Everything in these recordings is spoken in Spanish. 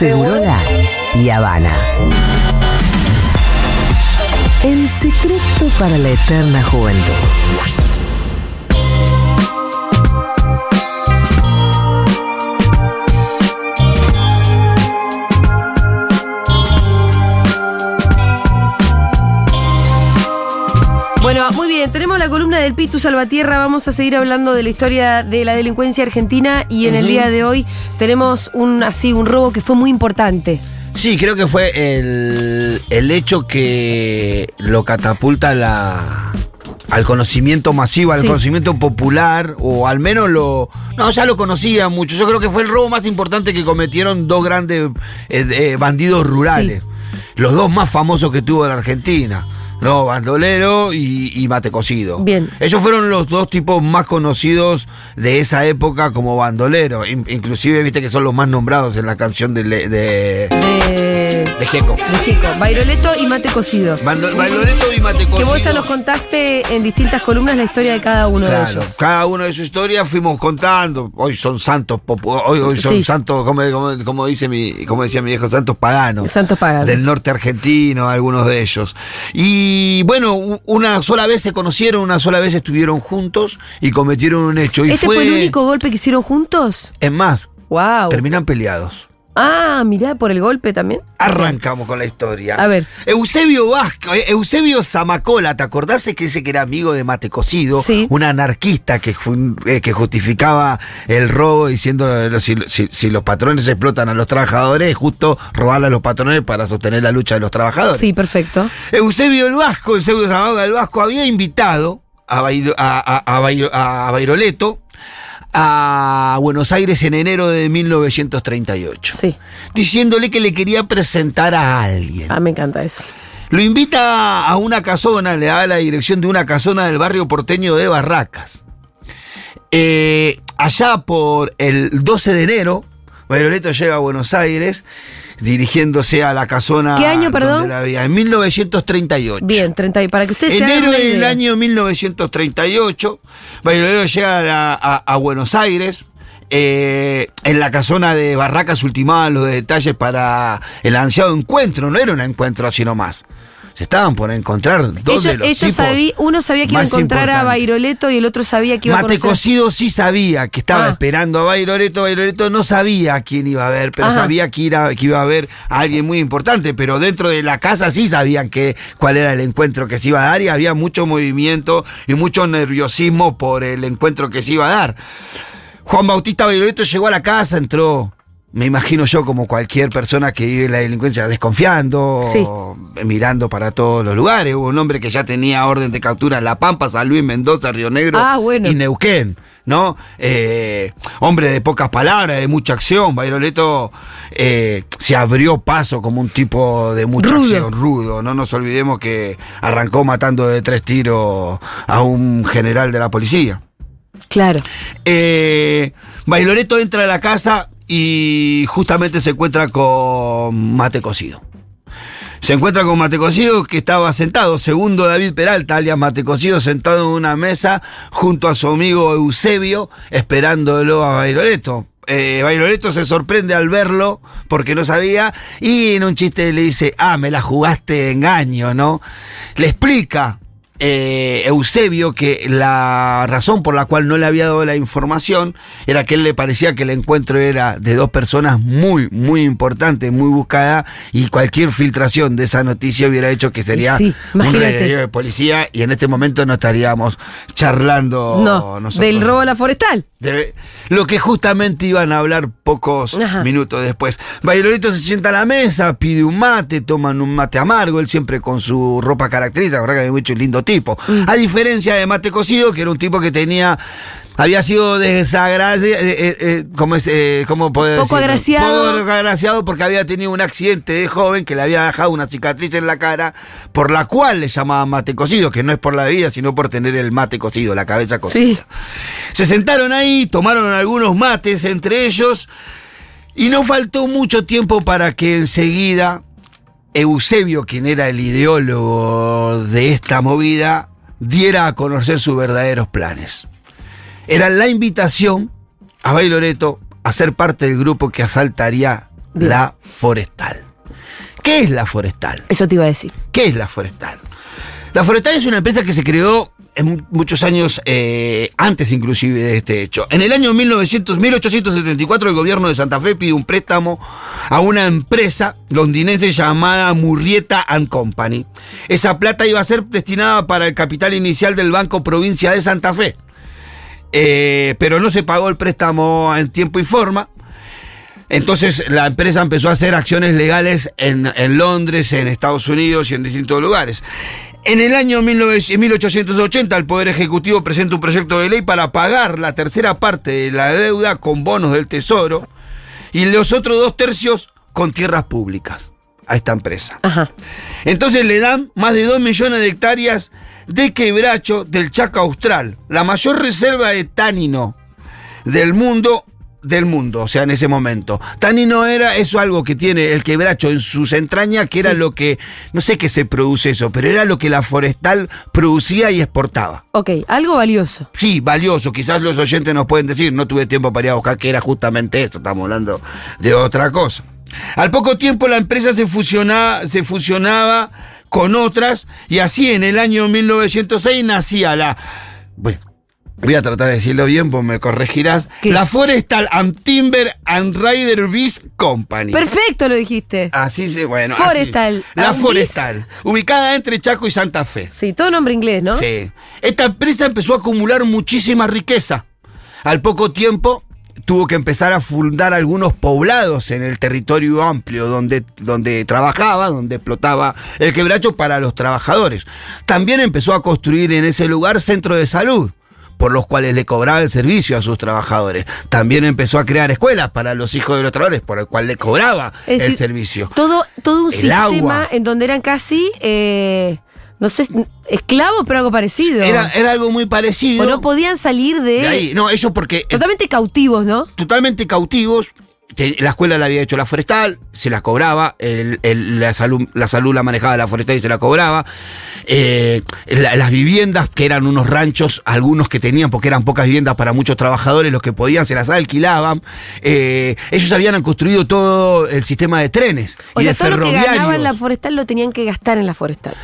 Segurola y Habana. El secreto para la eterna juventud. Bien, tenemos la columna del Pitu Salvatierra, vamos a seguir hablando de la historia de la delincuencia argentina y en el día de hoy tenemos un así un robo que fue muy importante. Sí, creo que fue el, el hecho que lo catapulta la, al conocimiento masivo, al Sí. conocimiento popular, o al menos lo. No, ya lo conocía mucho. Yo creo que fue el robo más importante que cometieron dos grandes eh, eh, bandidos rurales. Los dos más famosos que tuvo la Argentina. No, bandolero y, y mate cocido. Bien. Ellos fueron los dos tipos más conocidos de esa época como bandolero. In- inclusive, viste que son los más nombrados en la canción de, de, De, de Gecko. de Jico. Bairoleto y mate cocido. Bando- y mate cocido. Que vos ya nos contaste en distintas columnas la historia de cada uno de ellos. cada uno de su historia fuimos contando. Hoy son santos, hoy, hoy son Sí. santos, como, como- como dice mi, como decía mi viejo, santos paganos. Santos paganos. Del norte argentino, algunos de ellos. Y bueno, u- una sola vez se conocieron, una sola vez estuvieron juntos y cometieron un hecho. Y ¿Este fue... el único golpe que hicieron juntos? Es más, Wow. terminan peleados. Ah, mirá, por el golpe también. Arrancamos con la historia. A ver. Eusebio Vasco, eh, Eusebio Zamacola, ¿te acordás que ese que era amigo de Mate Cocido? Sí. Un anarquista que, eh, que justificaba el robo diciendo eh, si, si- si los patrones explotan a los trabajadores, es justo robarle a los patrones para sostener la lucha de los trabajadores. Sí, perfecto. Eusebio el Vasco, Eusebio Zamacola el Vasco, había invitado a, Bairo- a, a- a Bairo- a Bairoleto a Buenos Aires en enero de 1938 Sí. diciéndole que le quería presentar a alguien. Ah, me encanta eso. Lo invita a una casona, le da la dirección de una casona del barrio porteño de Barracas. Eh, allá por el 12 de enero, Bairoleto llega a Buenos Aires dirigiéndose a la casona. ¿Qué año, donde la había, en 1938. Bien, 30 y para que Enero del año 1938, Bairoleto llega a, la- a- a Buenos Aires. eh, en la casona de Barracas ultimaban los detalles para el ansiado encuentro. No era un encuentro así nomás. Se estaban por encontrar dos de Ellos, los ellos tipos sabí- uno sabía que iba a encontrar a. Bairoleto y el otro sabía que iba a Mate conocer. Cocido sí sabía que estaba Ah. esperando a Bairoleto. Bairoleto no sabía a quién iba a ver, pero Ajá. sabía que, ira- que iba a ver a alguien muy importante. Pero dentro de la casa sí sabían que, cuál era el encuentro que se iba a dar y había mucho movimiento y mucho nerviosismo por el encuentro que se iba a dar. Juan Bautista Bairoleto llegó a la casa, entró. Me imagino yo como cualquier persona que vive la delincuencia desconfiando, Sí. mirando para todos los lugares. Hubo un hombre que ya tenía orden de captura en La Pampa, San Luis, Mendoza, Río Negro Ah, bueno. y Neuquén, ¿no? Eh, hombre de pocas palabras, de mucha acción. Bairoleto eh, se abrió paso como un tipo de mucha Rudo. acción, rudo. No nos olvidemos que arrancó matando de tres tiros a un general de la policía. Claro. Eh, Bailoreto entra a la casa y justamente se encuentra con Mate Cocido. Se encuentra con Mate Cocido que estaba sentado, segundo David Peralta, alias Mate Cocido, sentado en una mesa junto a su amigo Eusebio, esperándolo a Bailoreto. Eh, se sorprende al verlo porque no sabía y en un chiste le dice, ah, me la jugaste de engaño, ¿no? Le explica eh, Eusebio que la razón por la cual no le había dado la información era que él le parecía que el encuentro era de dos personas muy, muy importantes, muy buscadas, y cualquier filtración de esa noticia hubiera hecho que sería Sí, un de policía y en este momento no estaríamos charlando no, nosotros. del robo a la forestal. De lo que justamente iban a hablar pocos Ajá. minutos después. Bailorito se sienta a la mesa, pide un mate, toman un mate amargo, él siempre con su ropa característica, la verdad que había mucho lindo tipo. A diferencia de Mate Cocido, que era un tipo que tenía. Había sido desagradecido, ¿cómo, es, eh, cómo poder Poco decirlo? agraciado. Poco agraciado porque había tenido un accidente de joven que le había dejado una cicatriz en la cara, por la cual le llamaban mate cocido, que no es por la bebida, sino por tener el mate cocido, la cabeza cocida. Sí. Se sentaron ahí, tomaron algunos mates entre ellos y no faltó mucho tiempo para que enseguida Eusebio, quien era el ideólogo de esta movida, diera a conocer sus verdaderos planes. Era la invitación a Bailoreto a ser parte del grupo que asaltaría Bien. la forestal. ¿Qué es la forestal? Eso te iba a decir. ¿Qué es la forestal? La forestal es una empresa que se creó en muchos años eh, antes inclusive de este hecho. En el año 1900, 1874 el gobierno de Santa Fe pide un préstamo a una empresa londinense llamada Murrieta and Company. Esa plata iba a ser destinada para el capital inicial del Banco Provincia de Santa Fe. Eh, pero no se pagó el préstamo en tiempo y forma. Entonces la empresa empezó a hacer acciones legales en, en Londres, en Estados Unidos y en distintos lugares. En el año 19 1880 el Poder Ejecutivo presenta un proyecto de ley para pagar la tercera parte de la deuda con bonos del Tesoro y los otros dos tercios con tierras públicas a esta empresa. Ajá. Entonces le dan más de 2 millones de hectáreas de quebracho del Chaco Austral, la mayor reserva de tanino del mundo del mundo, o sea, en ese momento. Tanino era eso algo que tiene el quebracho en sus entrañas, que era Sí. lo que, no sé qué se produce eso, pero era lo que la forestal producía y exportaba. Ok, algo valioso. Sí, valioso, quizás los oyentes nos pueden decir, no tuve tiempo para ir a buscar que era justamente eso, estamos hablando de otra cosa. Al poco tiempo la empresa se fusionaba, se fusionaba con otras y así en el año 1906 nacía la... Bueno, voy a tratar de decirlo bien, pues me corregirás. ¿Qué? La Forestal and Timber and Rider Beast Company. Perfecto lo dijiste. Así se, bueno. así. Forestal La Forestal, ubicada entre Chaco y Santa Fe. Sí, todo nombre inglés, ¿no? Sí. Esta empresa empezó a acumular muchísima riqueza. Al poco tiempo tuvo que empezar a fundar algunos poblados en el territorio amplio donde, donde trabajaba, donde explotaba el quebracho para los trabajadores. También empezó a construir en ese lugar centros de salud por los cuales le cobraba el servicio a sus trabajadores. También empezó a crear escuelas para los hijos de los trabajadores, por el cual le cobraba Es el decir, servicio. Todo, todo un El sistema agua. en donde eran casi, eh, no sé, esclavos, pero algo parecido. Era, era algo muy parecido. o no podían salir de... de ahí. No, eso porque eh, Totalmente cautivos, ¿no? totalmente cautivos. La escuela la había hecho la forestal, se la cobraba, el- el- la, salud, la salud la manejaba la forestal y se la cobraba. Eh, la- las viviendas, que eran unos ranchos, algunos que tenían, porque eran pocas viviendas para muchos trabajadores, los que podían se las alquilaban. Eh, ellos habían construido todo el sistema de trenes O y sea, de todo lo que ferroviarios. ganaban la forestal lo tenían que gastar en la forestal.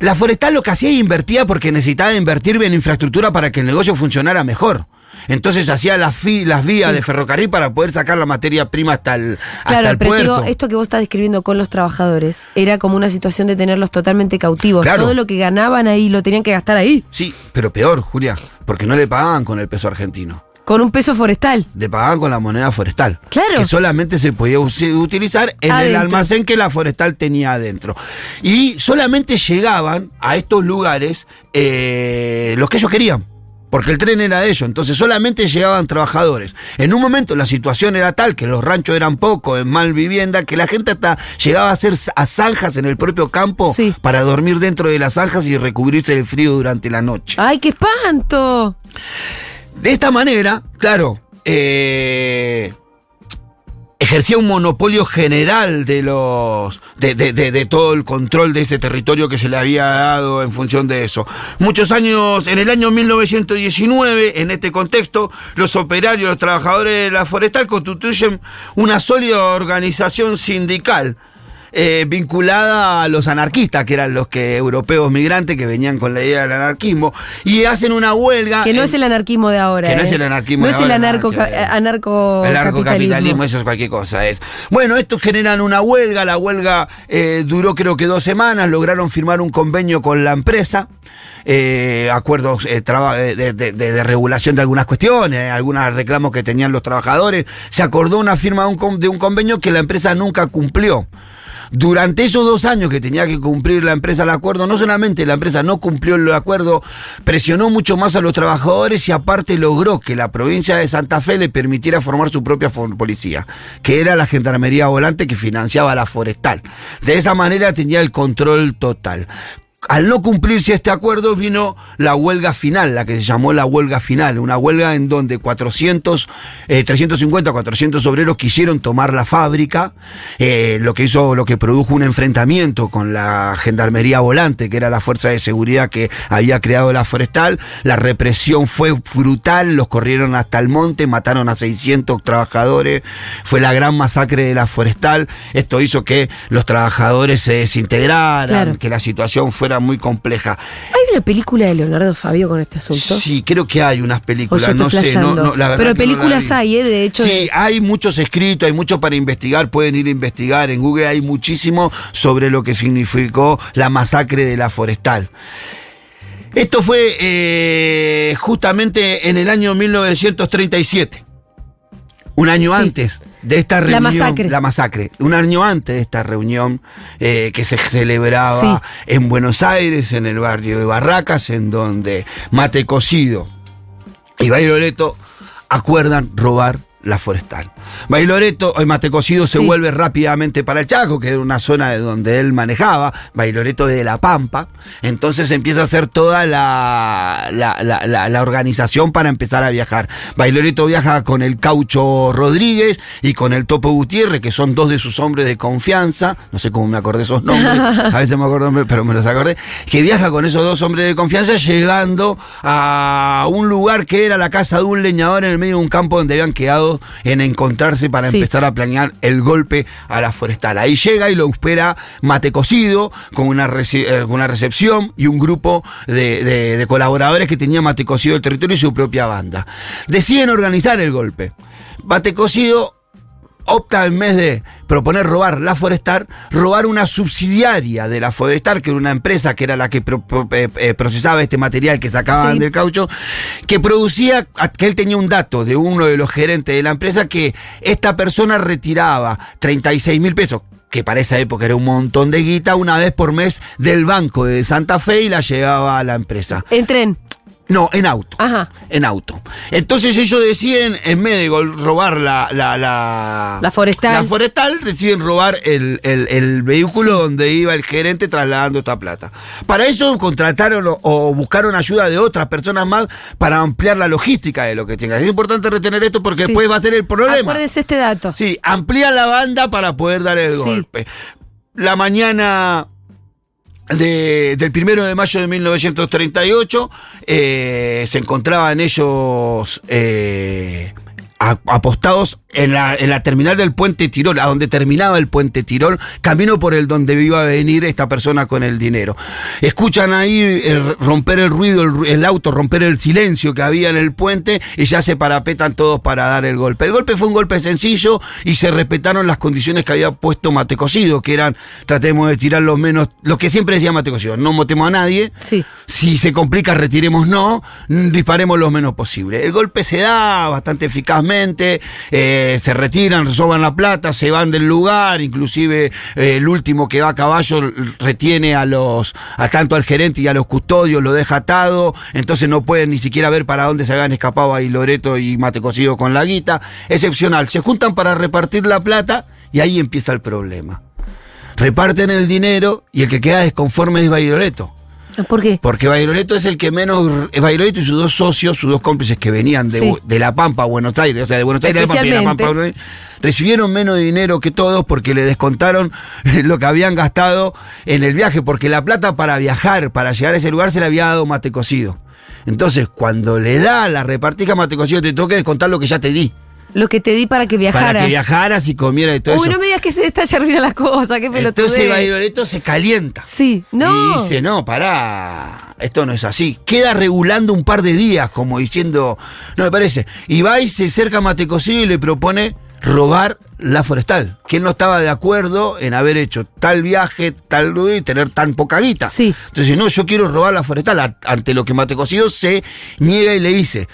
La forestal lo que hacía es invertía porque necesitaba invertir en infraestructura para que el negocio funcionara mejor. Entonces hacía las, vías de ferrocarril para poder sacar la materia prima hasta el, hasta Claro, el pero puerto. digo, esto que vos estás describiendo con los trabajadores era como una situación de tenerlos totalmente cautivos. Claro. Todo lo que ganaban ahí lo tenían que gastar ahí, Sí, pero peor, Julia, porque no le pagaban con el peso argentino. con un peso forestal. Le pagaban con la moneda forestal. Claro. Que solamente se podía utilizar en el almacén que la forestal tenía adentro. Y solamente llegaban a estos lugares eh, los que ellos querían. Porque el tren era de ellos, entonces solamente llegaban trabajadores. En un momento la situación era tal que los ranchos eran pocos, en mal vivienda, que la gente hasta llegaba a hacer a zanjas en el propio campo Sí. para dormir dentro de las zanjas y recubrirse del frío durante la noche. ¡Ay, qué espanto! De esta manera, claro, eh, ejercía un monopolio general de los. De, de- de- todo el control de ese territorio que se le había dado en función de eso. Muchos años, en el año 1919, en este contexto, los operarios, los trabajadores de la forestal constituyen una sólida organización sindical. Eh, vinculada a los anarquistas, que eran los que europeos migrantes que venían con la idea del anarquismo, y hacen una huelga. Que no en- es el anarquismo de ahora. que no ¿eh? es el anarquismo No de es el ahora, nada anarco, que ver. anarco el anarcocapitalismo, capitalismo. eso es cualquier cosa. Es. Bueno, estos generan una huelga, la huelga eh, duró creo que dos semanas, lograron firmar un convenio con la empresa, eh, acuerdos eh, traba- de, de- de- de regulación de algunas cuestiones, algunos reclamos que tenían los trabajadores, se acordó una firma de un, de un convenio que la empresa nunca cumplió. Durante esos dos años que tenía que cumplir la empresa el acuerdo, no solamente la empresa no cumplió el acuerdo, presionó mucho más a los trabajadores y aparte logró que la provincia de Santa Fe le permitiera formar su propia policía, que era la Gendarmería Volante que financiaba la forestal. De esa manera tenía el control total. Al no cumplirse este acuerdo vino la huelga final, la que se llamó la huelga final, una huelga en donde 400, eh, 350, 400 obreros quisieron tomar la fábrica, eh, lo que hizo, lo que produjo un enfrentamiento con la gendarmería volante, que era la fuerza de seguridad que había creado la forestal, la represión fue brutal, los corrieron hasta el monte, mataron a 600 trabajadores, fue la gran masacre de la forestal, esto hizo que los trabajadores se desintegraran, Claro. que la situación fuera muy compleja. ¿Hay una película de Leonardo Fabio con este asunto? Sí, creo que hay unas películas, no sé, no, no, la verdad Pero no películas hay, ¿eh? De hecho. Sí, hay muchos escritos, hay mucho para investigar, pueden ir a investigar. En Google hay muchísimo sobre lo que significó la masacre de la forestal. Esto fue eh, justamente en el año 1937. Un año Sí. antes de esta La reunión. masacre. La masacre. Un año antes de esta reunión eh, que se celebraba Sí. en Buenos Aires, en el barrio de Barracas, en donde Mate Cocido y Bailoreto acuerdan robar la forestal. Bailoreto, el Mate Cocido se Sí. vuelve rápidamente para el Chaco, que era una zona de donde él manejaba, Bailoreto de La Pampa, entonces empieza a hacer toda la, la, la- la- la organización para empezar a viajar. Bailoreto viaja con el Caucho Rodríguez y con el Topo Gutiérrez, que son dos de sus hombres de confianza, no sé cómo me acordé esos nombres, a veces me acuerdo nombres, pero me los acordé, que viaja con esos dos hombres de confianza llegando a un lugar que era la casa de un leñador en el medio de un campo donde habían quedado en encontrarse para Sí. empezar a planear el golpe a la forestal. Ahí llega y lo espera Mate Cocido con una, eh, una recepción y un grupo de, de- de colaboradores que tenía Mate Cocido del territorio y su propia banda. Deciden organizar el golpe. Mate Cocido opta en vez de proponer robar la Forestar, robar una subsidiaria de la Forestar, que era una empresa que era la que pro- pro- eh, eh, procesaba este material que sacaban Sí. del caucho, que producía, que él tenía un dato de uno de los gerentes de la empresa, que esta persona retiraba 36 mil pesos que para esa época era un montón de guita, una vez por mes del banco de Santa Fe y la llevaba a la empresa. En tren. No, en auto. Ajá. En auto. Entonces ellos deciden, en vez de robar la, la, la, La forestal. la forestal, deciden robar el, el- el vehículo donde iba el gerente trasladando esta plata. Para eso contrataron o, o buscaron ayuda de otras personas más para ampliar la logística de lo que tengan. Es importante retener esto porque Sí. después va a ser el problema. Acuérdese este dato. Sí, amplía la banda para poder dar el Sí. golpe. La mañana de- del primero de mayo de 1938 eh, se encontraban ellos eh, apostados en la, en la terminal del puente Tirol, a donde terminaba el puente Tirol, camino por el donde iba a venir esta persona con el dinero. Escuchan ahí eh, romper el ruido, el, auto, romper el silencio que había en el puente y ya se parapetan todos para dar el golpe. El golpe fue un golpe sencillo y se respetaron las condiciones que había puesto Mate Cocido, que eran tratemos de tirar lo menos, lo que siempre decía Mate Cocido, no motemos a nadie, Sí. si se complica, retiremos no, disparemos lo menos posible. El golpe se da bastante eficazmente, eh, se retiran, roban la plata, se van del lugar, inclusive eh, el último que va a caballo retiene a los, a tanto al gerente y a los custodios, lo deja atado, entonces no pueden ni siquiera ver para dónde se habían escapado ahí Loreto y Mate Cocido con la guita. Excepcional, se juntan para repartir la plata y ahí empieza el problema. Reparten el dinero y el que queda desconforme es Bailoreto. ¿Por qué? Porque Bailoreto es el que menos. Bailoreto y sus dos socios, sus dos cómplices que venían de, Sí. de La Pampa a Buenos Aires, o sea, de Buenos Aires a La Pampa y de La Pampa a Buenos Aires, recibieron menos dinero que todos porque le descontaron lo que habían gastado en el viaje, porque la plata para viajar, para llegar a ese lugar, se le había dado mate cocido. Entonces, cuando le da la repartija mate cocido, te toca descontar lo que ya te di. Lo que te di para que viajaras. Para que viajaras y comieras y todo Uy, eso. no me digas que se está arruinan las cosas, qué Entonces pelotudez. Bailoreto se calienta. Sí, no. Y dice, no, pará, esto no es así. Queda regulando un par de días, como diciendo, no me parece. Y va y se acerca a Matecosí y le propone robar la forestal. Que él no estaba de acuerdo en haber hecho tal viaje, tal y tener tan poca guita. Sí. Entonces, no, yo quiero robar la forestal. Ante lo que Matecocido se niega y le dice.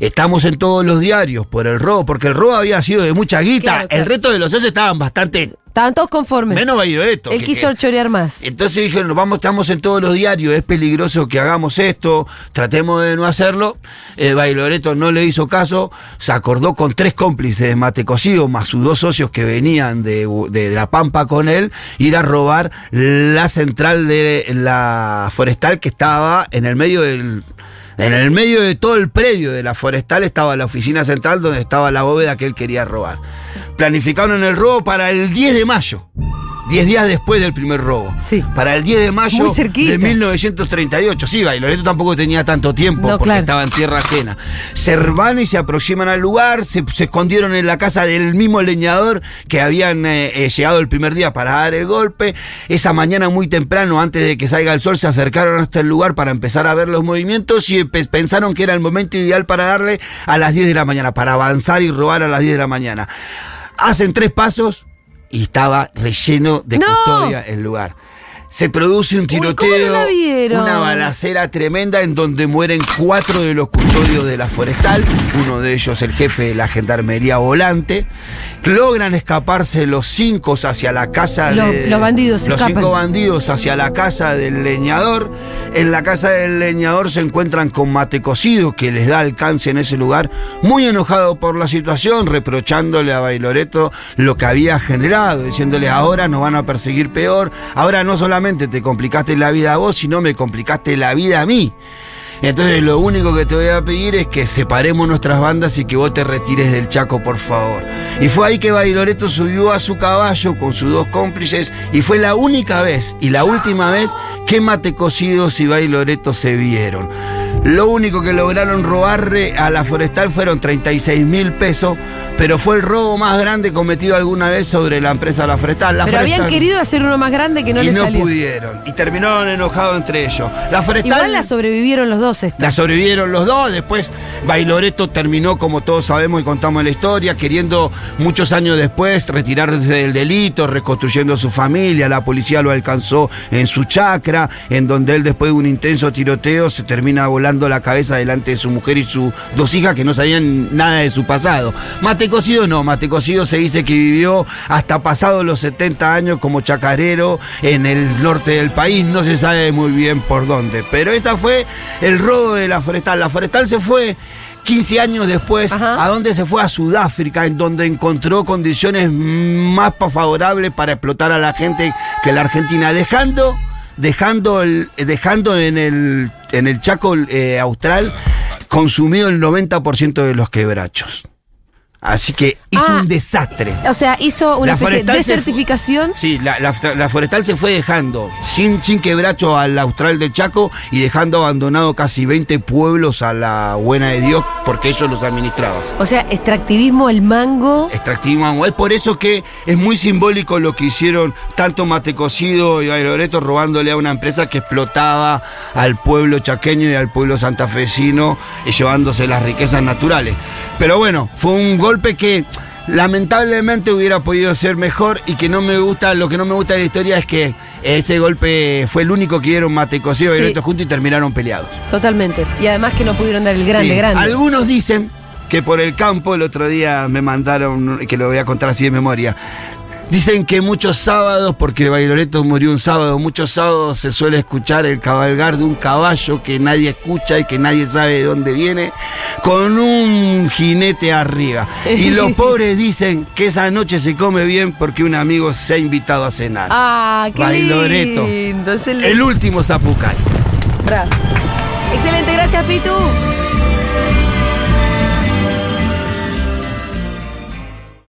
Estamos en todos los diarios por el robo, porque el robo había sido de mucha guita. Claro, claro. El resto de los socios estaban bastante Estaban todos conformes. menos Bailoreto. Él que- quiso que- chorear más. entonces dijeron, vamos, estamos en todos los diarios, es peligroso que hagamos esto, tratemos de no hacerlo. Eh, Bailoreto no le hizo caso, se acordó con tres cómplices de Mate Cocido, más sus dos socios que venían de, de La Pampa con él, ir a robar la central de la forestal que estaba en el medio del... En el medio de todo el predio de la forestal estaba la oficina central donde estaba la bóveda que él quería robar. Planificaron el robo para el 10 de mayo. 10 días después del primer robo. Sí. Para el 10 de mayo de 1938. Sí, Bailoreto tampoco tenía tanto tiempo No, porque claro. estaba en tierra ajena. Se van y se aproximan al lugar, se, se escondieron en la casa del mismo leñador que habían eh, eh, llegado el primer día para dar el golpe. Esa mañana muy temprano, antes de que salga el sol, se acercaron hasta el lugar para empezar a ver los movimientos y pe- pensaron que era el momento ideal para darle a las 10 de la mañana, para avanzar y robar a las 10 de la mañana. Hacen tres pasos y estaba relleno de ¡No! custodia el lugar. Se produce un Uy, ¿cómo no tiroteo, una balacera tremenda en donde mueren cuatro de los custodios de la forestal, uno de ellos el jefe de la gendarmería volante. Logran escaparse los cinco hacia la casa Los- de los bandidos se los escapan. cinco bandidos hacia la casa del leñador. En la casa del leñador se encuentran con Mate Cocido, que les da alcance en ese lugar, muy enojado por la situación, reprochándole a Bailoreto lo que había generado, diciéndole ahora nos van a perseguir peor, ahora no solamente te complicaste la vida a vos, sino me complicaste la vida a mí. Entonces lo único que te voy a pedir es que separemos nuestras bandas y que vos te retires del Chaco, por favor. Y fue ahí que Bailoreto subió a su caballo con sus dos cómplices y fue la única vez y la última vez que Mate Cocidos y Bailoreto se vieron. Lo único que lograron robarle a la forestal fueron 36 mil pesos, pero fue el robo más grande cometido alguna vez sobre la empresa La Forestal. La Pero habían querido hacer uno más grande que no y les no salió. pudieron. Y terminaron enojados entre ellos. La Forestal... Igual la sobrevivieron los dos. esta. La sobrevivieron los dos, después Bailoreto terminó, como todos sabemos y contamos en la historia, queriendo muchos años después retirarse del delito, reconstruyendo su familia, la policía lo alcanzó en su chacra, en donde él después de un intenso tiroteo se termina volando la cabeza delante de su mujer y sus dos hijas que no sabían nada de su pasado. Mate Cocido no, Mate Cocido se dice que vivió hasta pasados los 70 años como chacarero en el norte del país, no se sabe muy bien por dónde, pero esta fue el robo de la forestal. La forestal se fue 15 años después, Ajá. ¿a dónde se fue? A Sudáfrica, en donde encontró condiciones más favorables para explotar a la gente que la Argentina, dejando, dejando, el- dejando en el, en el Chaco eh, Austral consumido el 90% de los quebrachos. Así que hizo Ah. un desastre. O sea, hizo una especie de desertificación. Sí, la, la- la forestal se fue dejando sin, sin quebracho al austral del Chaco y dejando abandonado casi 20 pueblos a la buena de Dios porque ellos los administraban. O sea, extractivismo, el mango. Extractivismo. Es por eso que es muy simbólico lo que hicieron tanto Mate Cocido y Bailoreto robándole a una empresa que explotaba al pueblo chaqueño y al pueblo santafesino y llevándose las riquezas naturales. Pero bueno, fue un golpe que lamentablemente hubiera podido ser mejor y que no me gusta, lo que no me gusta de la historia es que ese golpe fue el único que dieron Mate Cocido y Sí. Bailoreto juntos y terminaron peleados. Totalmente. Y además que no pudieron dar el grande, Sí, grande. Algunos dicen que por el campo, el otro día me mandaron, que lo voy a contar así de memoria. Dicen que muchos sábados, porque Bailoreto murió un sábado, muchos sábados se suele escuchar el cabalgar de un caballo que nadie escucha y que nadie sabe de dónde viene, con un jinete arriba. Y los pobres dicen que esa noche se come bien porque un amigo se ha invitado a cenar. Ah, qué Bailoreto. lindo. El- El último Zapucay. Bravo. Excelente, gracias, Pitu.